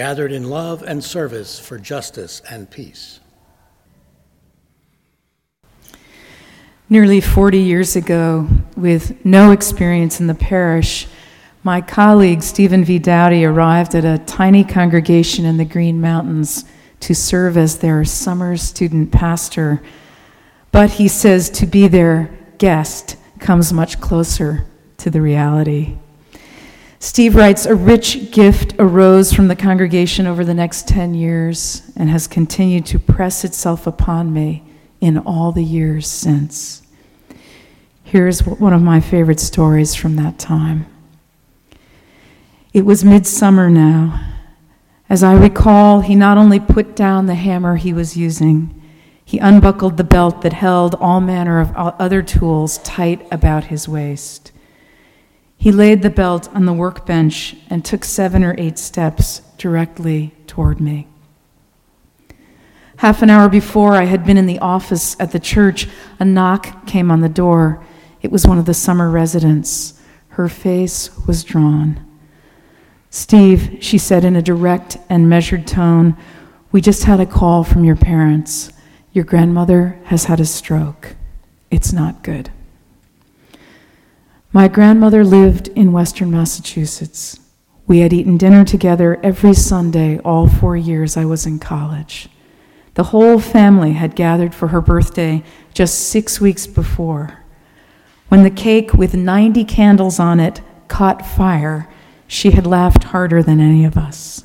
gathered in love and service for justice and peace. Nearly 40 years ago, with no experience in the parish, my colleague Stephen V. Dowdy arrived at a tiny congregation in the Green Mountains to serve as their summer student pastor. But he says to be their guest comes much closer to the reality. Steve writes A rich gift arose from the congregation over the next 10 years and has continued to press itself upon me in all the years since. Here's one of my favorite stories from that time. It was midsummer now. As I recall, he not only put down the hammer he was using, he unbuckled the belt that held all manner of other tools tight about his waist. He laid the belt on the workbench and took seven or eight steps directly toward me. Half an hour before I had been in the office at the church, a knock came on the door. It was one of the summer residents. Her face was drawn. Steve, she said in a direct and measured tone, we just had a call from your parents. Your grandmother has had a stroke. It's not good. My grandmother lived in Western Massachusetts. We had eaten dinner together every Sunday all four years I was in college. The whole family had gathered for her birthday just six weeks before. When the cake with 90 candles on it caught fire, she had laughed harder than any of us.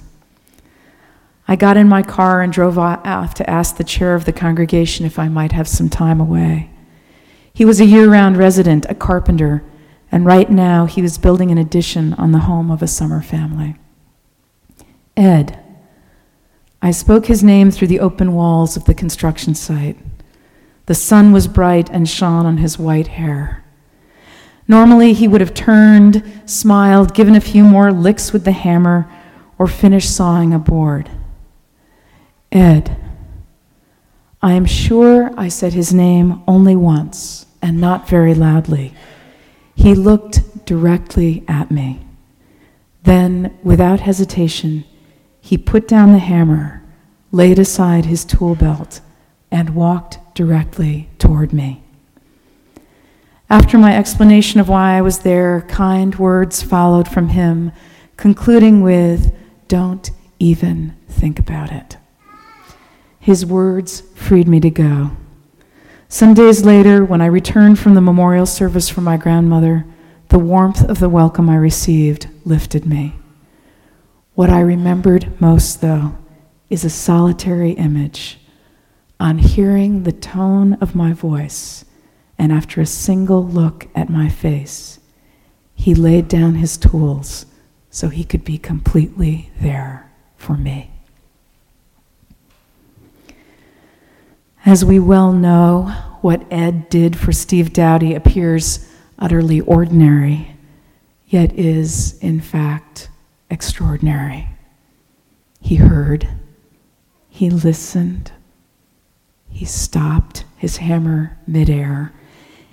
I got in my car and drove off to ask the chair of the congregation if I might have some time away. He was a year round resident, a carpenter and right now he was building an addition on the home of a summer family. Ed. I spoke his name through the open walls of the construction site. The sun was bright and shone on his white hair. Normally, he would have turned, smiled, given a few more licks with the hammer, or finished sawing a board. Ed. I am sure I said his name only once, and not very loudly. He looked directly at me. Then, without hesitation, he put down the hammer, laid aside his tool belt, and walked directly toward me. After my explanation of why I was there, kind words followed from him, concluding with, Don't even think about it. His words freed me to go. Some days later, when I returned from the memorial service for my grandmother, the warmth of the welcome I received lifted me. What I remembered most, though, is a solitary image. On hearing the tone of my voice, and after a single look at my face, he laid down his tools so he could be completely there for me. As we well know, what Ed did for Steve Dowdy appears utterly ordinary, yet is, in fact, extraordinary. He heard, he listened, he stopped his hammer midair,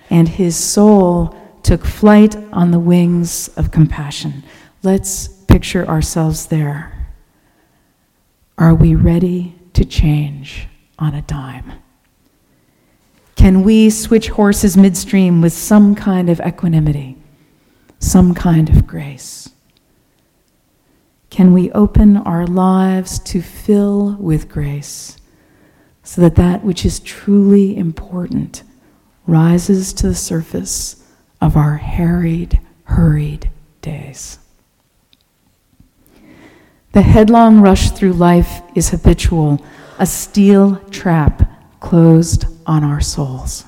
and his soul took flight on the wings of compassion. Let's picture ourselves there. Are we ready to change on a dime? Can we switch horses midstream with some kind of equanimity, some kind of grace? Can we open our lives to fill with grace so that that which is truly important rises to the surface of our harried, hurried days? The headlong rush through life is habitual, a steel trap closed on our souls.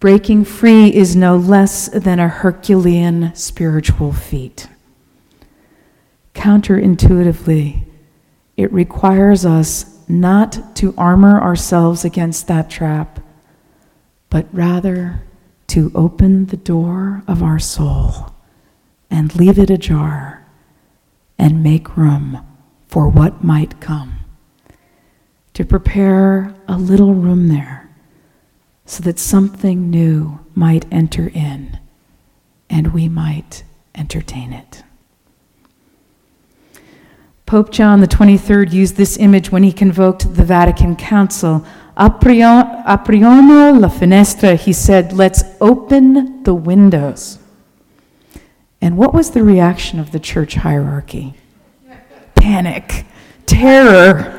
Breaking free is no less than a Herculean spiritual feat. counterintuitively, it requires us not to armor ourselves against that trap, but rather to open the door of our soul and leave it ajar and make room for what might come. To prepare a little room there so that something new might enter in and we might entertain it. Pope John 23rd used this image when he convoked the Vatican Council. Apriamo la finestra, he said, let's open the windows. And what was the reaction of the church hierarchy? Panic, terror.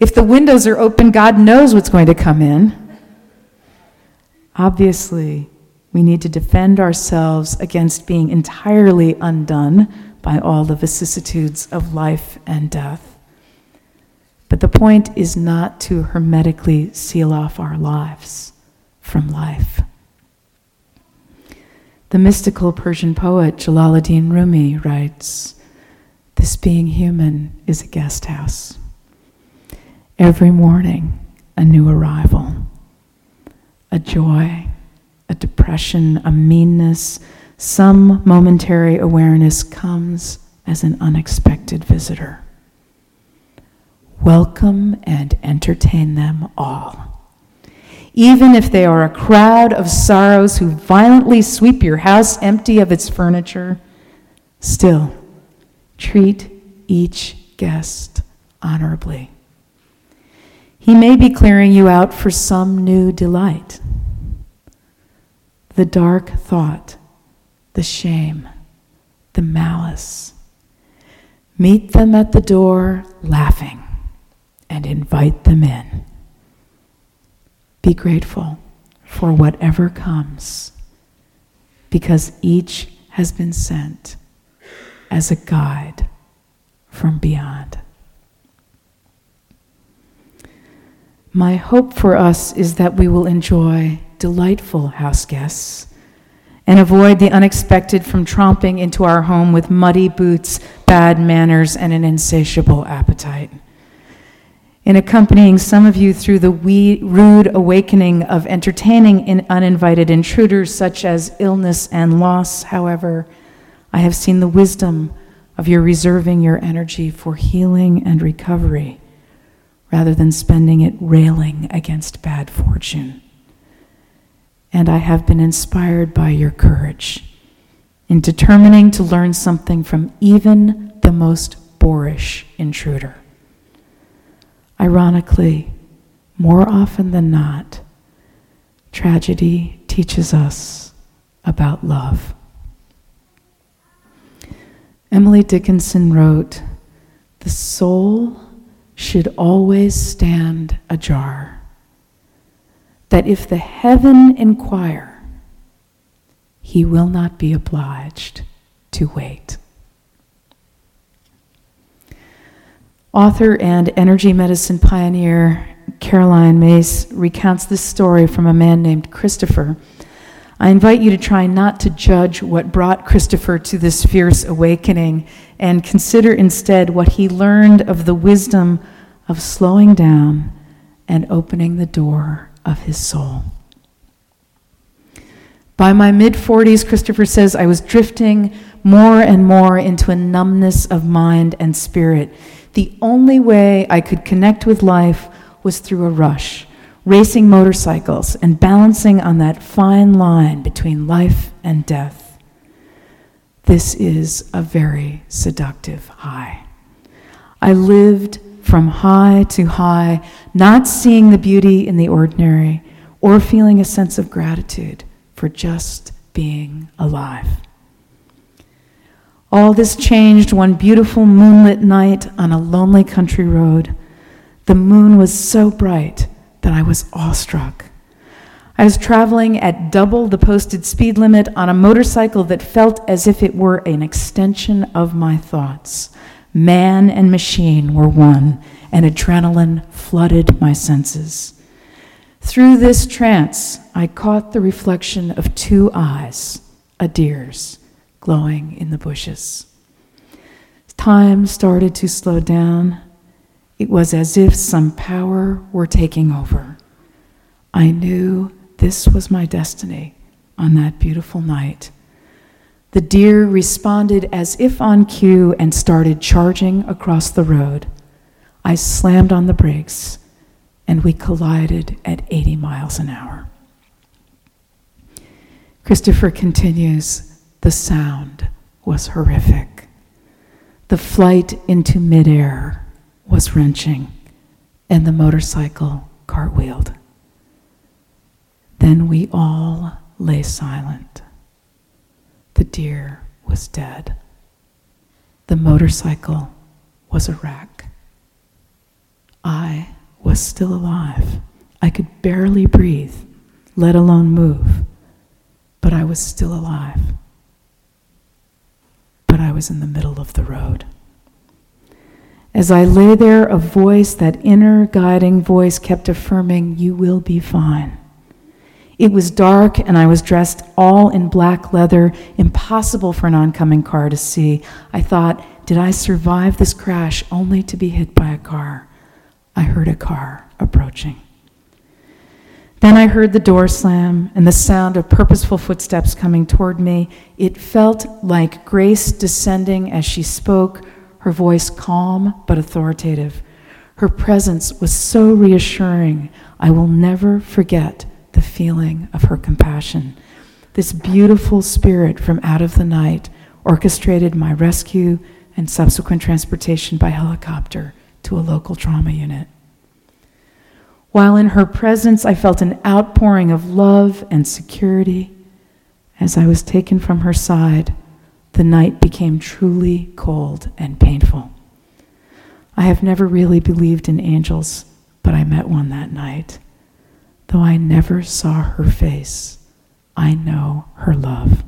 If the windows are open, God knows what's going to come in. Obviously, we need to defend ourselves against being entirely undone by all the vicissitudes of life and death. But the point is not to hermetically seal off our lives from life. The mystical Persian poet Jalaluddin Rumi writes This being human is a guest house. Every morning, a new arrival, a joy, a depression, a meanness, some momentary awareness comes as an unexpected visitor. Welcome and entertain them all even if they are a crowd of sorrows who violently sweep your house empty of its furniture, still treat each guest honorably. He may be clearing you out for some new delight. The dark thought, the shame, the malice. Meet them at the door laughing and invite them in. Be grateful for whatever comes because each has been sent as a guide from beyond. My hope for us is that we will enjoy delightful house guests and avoid the unexpected from tromping into our home with muddy boots, bad manners, and an insatiable appetite. In accompanying some of you through the wee, rude awakening of entertaining in uninvited intruders such as illness and loss, however, I have seen the wisdom of your reserving your energy for healing and recovery rather than spending it railing against bad fortune. And I have been inspired by your courage in determining to learn something from even the most boorish intruder. Ironically, more often than not, tragedy teaches us about love. Emily Dickinson wrote, The soul should always stand ajar, that if the heaven inquire, he will not be obliged to wait. Author and energy medicine pioneer Caroline Myss recounts this story from a man named Christopher. I invite you to try not to judge what brought Christopher to this fierce awakening and consider instead what he learned of the wisdom of slowing down and opening the door of his soul. By my mid 40s, Christopher says, I was drifting more and more into a numbness of mind and spirit. The only way I could connect with life was through a rush, racing motorcycles and balancing on that fine line between life and death. This is a very seductive high. I lived from high to high, not seeing the beauty in the ordinary or feeling a sense of gratitude for just being alive. All this changed one beautiful moonlit night on a lonely country road. The moon was so bright that I was awestruck. I was traveling at double the posted speed limit on a motorcycle that felt as if it were an extension of my thoughts. Man and machine were one, and adrenaline flooded my senses. Through this trance, I caught the reflection of two eyes, a deer's glowing in the bushes. Time started to slow down. It was as if some power were taking over. I knew this was my destiny on that beautiful night. The deer responded as if on cue and started charging across the road. I slammed on the brakes and we collided at 80 miles an hour. Christopher continues the sound was horrific. The flight into midair was wrenching, and the motorcycle cartwheeled. Then we all lay silent. The deer was dead. The motorcycle was a wreck. I was still alive. I could barely breathe, let alone move, but I was still alive. But I was in the middle of the road. As I lay there, a voice, that inner guiding voice, kept affirming, You will be fine. It was dark, and I was dressed all in black leather, impossible for an oncoming car to see. I thought, did I survive this crash only to be hit by a car? I heard a car approaching. Then I heard the door slam and the sound of purposeful footsteps coming toward me. It felt like grace descending as she spoke, her voice calm but authoritative. Her presence was so reassuring. I will never forget the feeling of her compassion. This beautiful spirit from out of the night orchestrated my rescue and subsequent transportation by helicopter to a local trauma unit. While in her presence, I felt an outpouring of love and security. As I was taken from her side, the night became truly cold and painful. I have never really believed in angels, but I met one that night. Though I never saw her face, I know her love.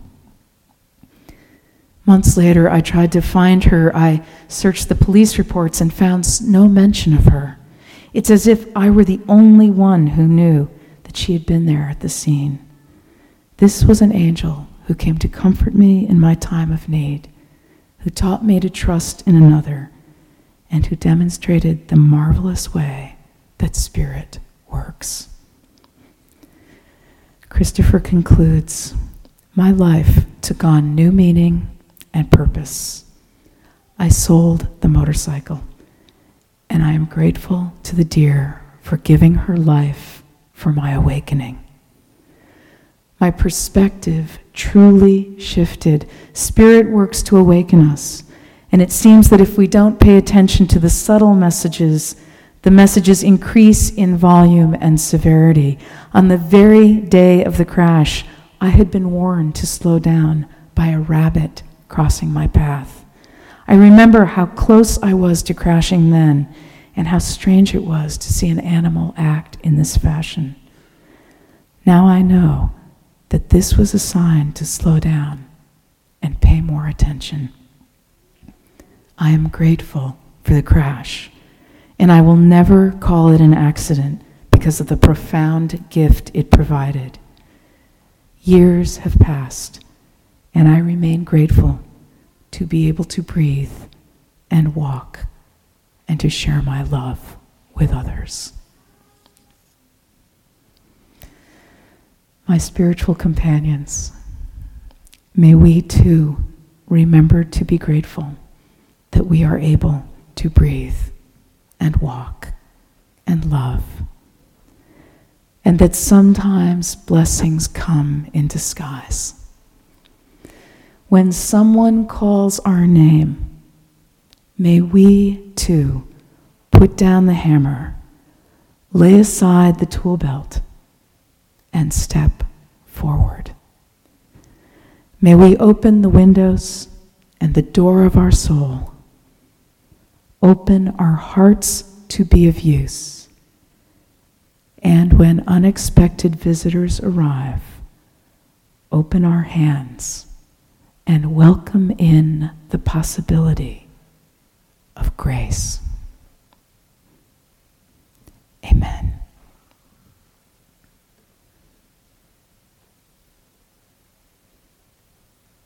Months later, I tried to find her. I searched the police reports and found no mention of her. It's as if I were the only one who knew that she had been there at the scene. This was an angel who came to comfort me in my time of need, who taught me to trust in another, and who demonstrated the marvelous way that spirit works. Christopher concludes My life took on new meaning and purpose. I sold the motorcycle, and I am grateful to the deer for giving her life for my awakening. My perspective truly shifted. Spirit works to awaken us, and it seems that if we don't pay attention to the subtle messages the messages increase in volume and severity. On the very day of the crash, I had been warned to slow down by a rabbit crossing my path. I remember how close I was to crashing then and how strange it was to see an animal act in this fashion. Now I know that this was a sign to slow down and pay more attention. I am grateful for the crash and I will never call it an accident because of the profound gift it provided. Years have passed, and I remain grateful to be able to breathe and walk and to share my love with others. My spiritual companions, may we too remember to be grateful that we are able to breathe and walk and love. And that sometimes blessings come in disguise. When someone calls our name, may we too put down the hammer, lay aside the tool belt, and step forward. May we open the windows and the door of our soul open our hearts to be of use. And when unexpected visitors arrive, open our hands and welcome in the possibility of grace. Amen.